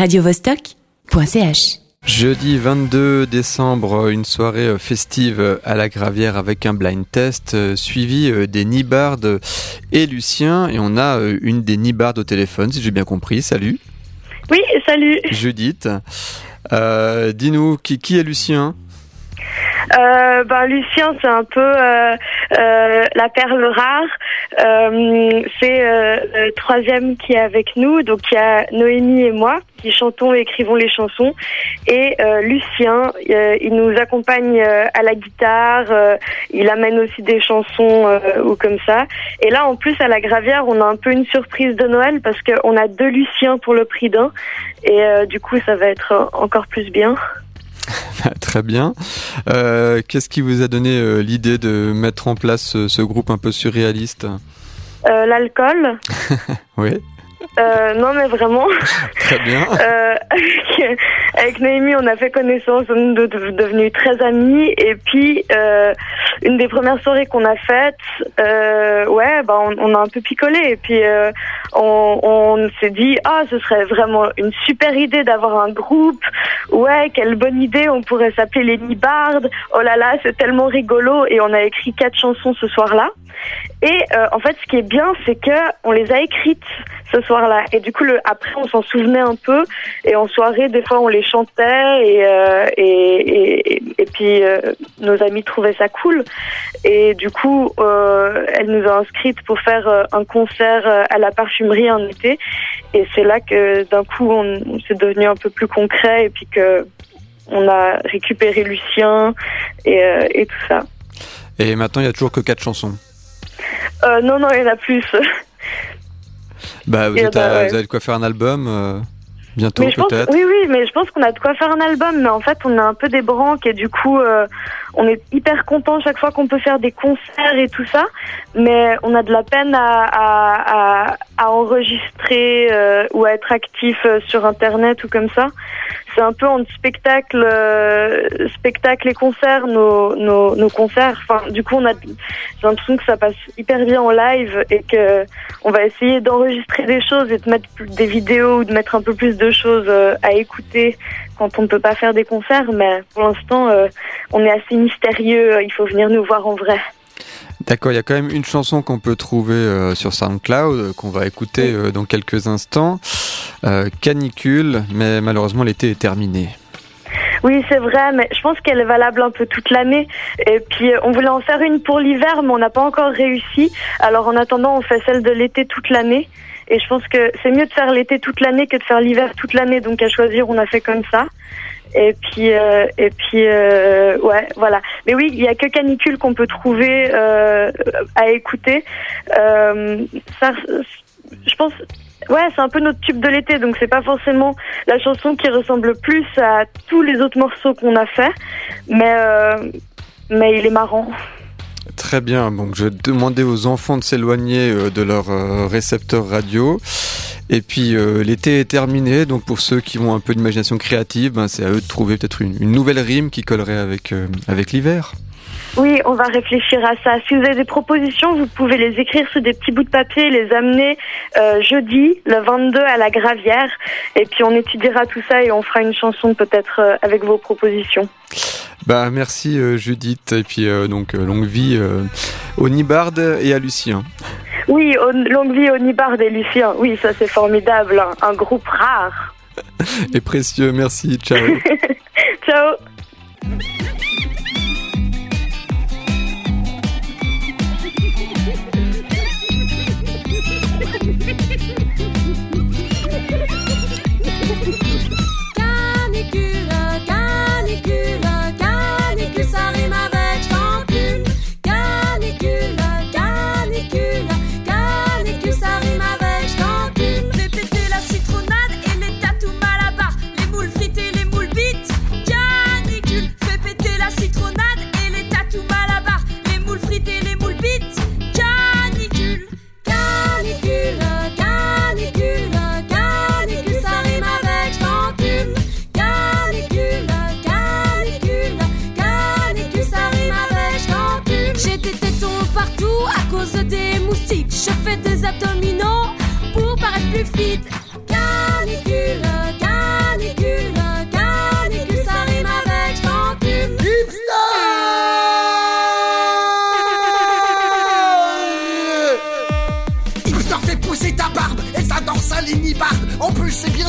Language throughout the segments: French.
radiovostok.ch. Jeudi 22 décembre, une soirée festive à la Gravière avec un blind test euh, suivi euh, des Nibardes et Lucien. Et on a euh, une des Nibardes au téléphone, si j'ai bien compris. Salut. Oui, salut. Judith. Euh, Dis-nous, qui, qui est Lucien? Euh, ben, Lucien, c'est un peu euh, euh, la perle rare. Euh, c'est euh, le troisième qui est avec nous. Donc il y a Noémie et moi qui chantons et écrivons les chansons. Et euh, Lucien, il nous accompagne à la guitare. il amène aussi des chansons ou comme ça. Et là, en plus, à la Gravière, on a un peu une surprise de Noël parce qu'on a deux Luciens pour le prix d'un. Et du coup, ça va être encore plus bien. Très bien. Euh, Qu'est-ce qui vous a donné euh, l'idée de mettre en place ce, ce groupe un peu surréaliste? Euh, L'alcool. Oui, Euh, non, mais vraiment. très bien. Euh, avec, avec Noémie, on a fait connaissance, on est de- de- devenus très amis. Et puis, euh, une des premières soirées qu'on a faites, euh, ouais, bah, on, on a un peu picolé. Et puis, euh, on, on s'est dit, ah, ce serait vraiment une super idée d'avoir un groupe. Ouais, quelle bonne idée, on pourrait s'appeler les Nibards. Oh là là, c'est tellement rigolo. Et on a écrit quatre chansons ce soir-là. Et euh, en fait, ce qui est bien, c'est que on les a écrites ce soir-là. Et du coup, le, après, on s'en souvenait un peu. Et en soirée, des fois, on les chantait. Et, euh, et, et, et puis, euh, nos amis trouvaient ça cool. Et du coup, euh, elle nous a inscrites pour faire euh, un concert à la parfumerie un été. Et c'est là que, d'un coup, on, on s'est devenu un peu plus concret. Et puis que on a récupéré Lucien et, et tout ça. Et maintenant, il y a toujours que quatre chansons. Non, non, il y en a plus. Bah, vous, Et êtes bah, à- ouais. vous avez de quoi faire un album bientôt Mais je pense, peut-être. oui, oui, mais je pense qu'on a de quoi faire un album. Mais en fait, on a un peu des branques et du coup, euh, on est hyper content chaque fois qu'on peut faire des concerts et tout ça. Mais on a de la peine à, à, à, à enregistrer euh, ou à être actif euh, sur Internet ou comme ça. C'est un peu en spectacle, euh, spectacle et concerts, nos, nos, nos concerts. Enfin, du coup, on a, j'ai l'impression que ça passe hyper bien en live et que on va essayer d'enregistrer des choses et de mettre des vidéos ou de mettre un peu plus de choses euh, à écouter quand on ne peut pas faire des concerts. Mais pour l'instant, euh, on est assez mystérieux. Il faut venir nous voir en vrai. D'accord, il y a quand même une chanson qu'on peut trouver euh, sur SoundCloud, euh, qu'on va écouter euh, dans quelques instants. Canicule, mais malheureusement l'été est terminé. Oui, c'est vrai, mais je pense qu'elle est valable un peu toute l'année. Et puis, euh, on voulait en faire une pour l'hiver, mais on n'a pas encore réussi. Alors, en attendant, on fait celle de l'été toute l'année. Et je pense que c'est mieux de faire l'été toute l'année que de faire l'hiver toute l'année. Donc, à choisir, on a fait comme ça. Et puis, euh, et puis, euh, ouais, voilà. Mais oui, il y a que canicule qu'on peut trouver euh, à écouter. Euh, ça, je pense, ouais, c'est un peu notre tube de l'été, donc c'est pas forcément la chanson qui ressemble plus à tous les autres morceaux qu'on a fait, mais euh, mais il est marrant. Très bien, donc je vais demander aux enfants de s'éloigner euh, de leur euh, récepteur radio. Et puis l'été est terminé, donc pour ceux qui ont un peu d'imagination créative, ben, c'est à eux de trouver peut-être une, nouvelle rime qui collerait avec, avec l'hiver. Oui, on va réfléchir à ça. Si vous avez des propositions, vous pouvez les écrire sur des petits bouts de papier et les amener euh, jeudi, le 22, à la Gravière. Et puis on étudiera tout ça et on fera une chanson peut-être euh, avec vos propositions. Bah merci euh, Judith, et puis donc longue vie au Nibard et à Lucien. Oui, au- longue vie au Nibard et Lucien. Oui, ça c'est formidable. hein. Un groupe rare. Et précieux, merci, ciao. Ciao.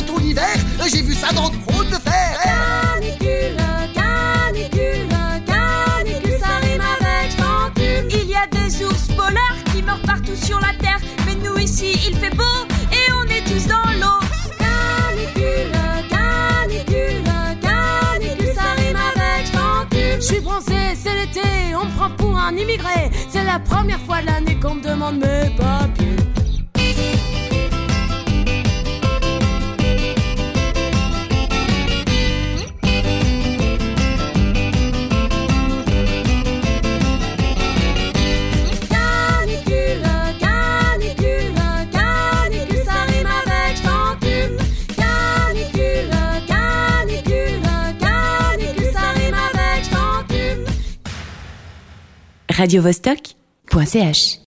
Tout l'hiver. J'ai vu ça dans trop de fer. Canicule, canicule, canicule, ça rime avec. Il y a des ours polaires qui meurent partout sur la terre. Mais nous ici, il fait beau et on est tous dans l'eau. Canicule, canicule, canicule, ça rime avec. Je suis bronzé, c'est l'été, on me prend pour un immigré. C'est la première fois de l'année qu'on me demande mes papiers. radiovostok.ch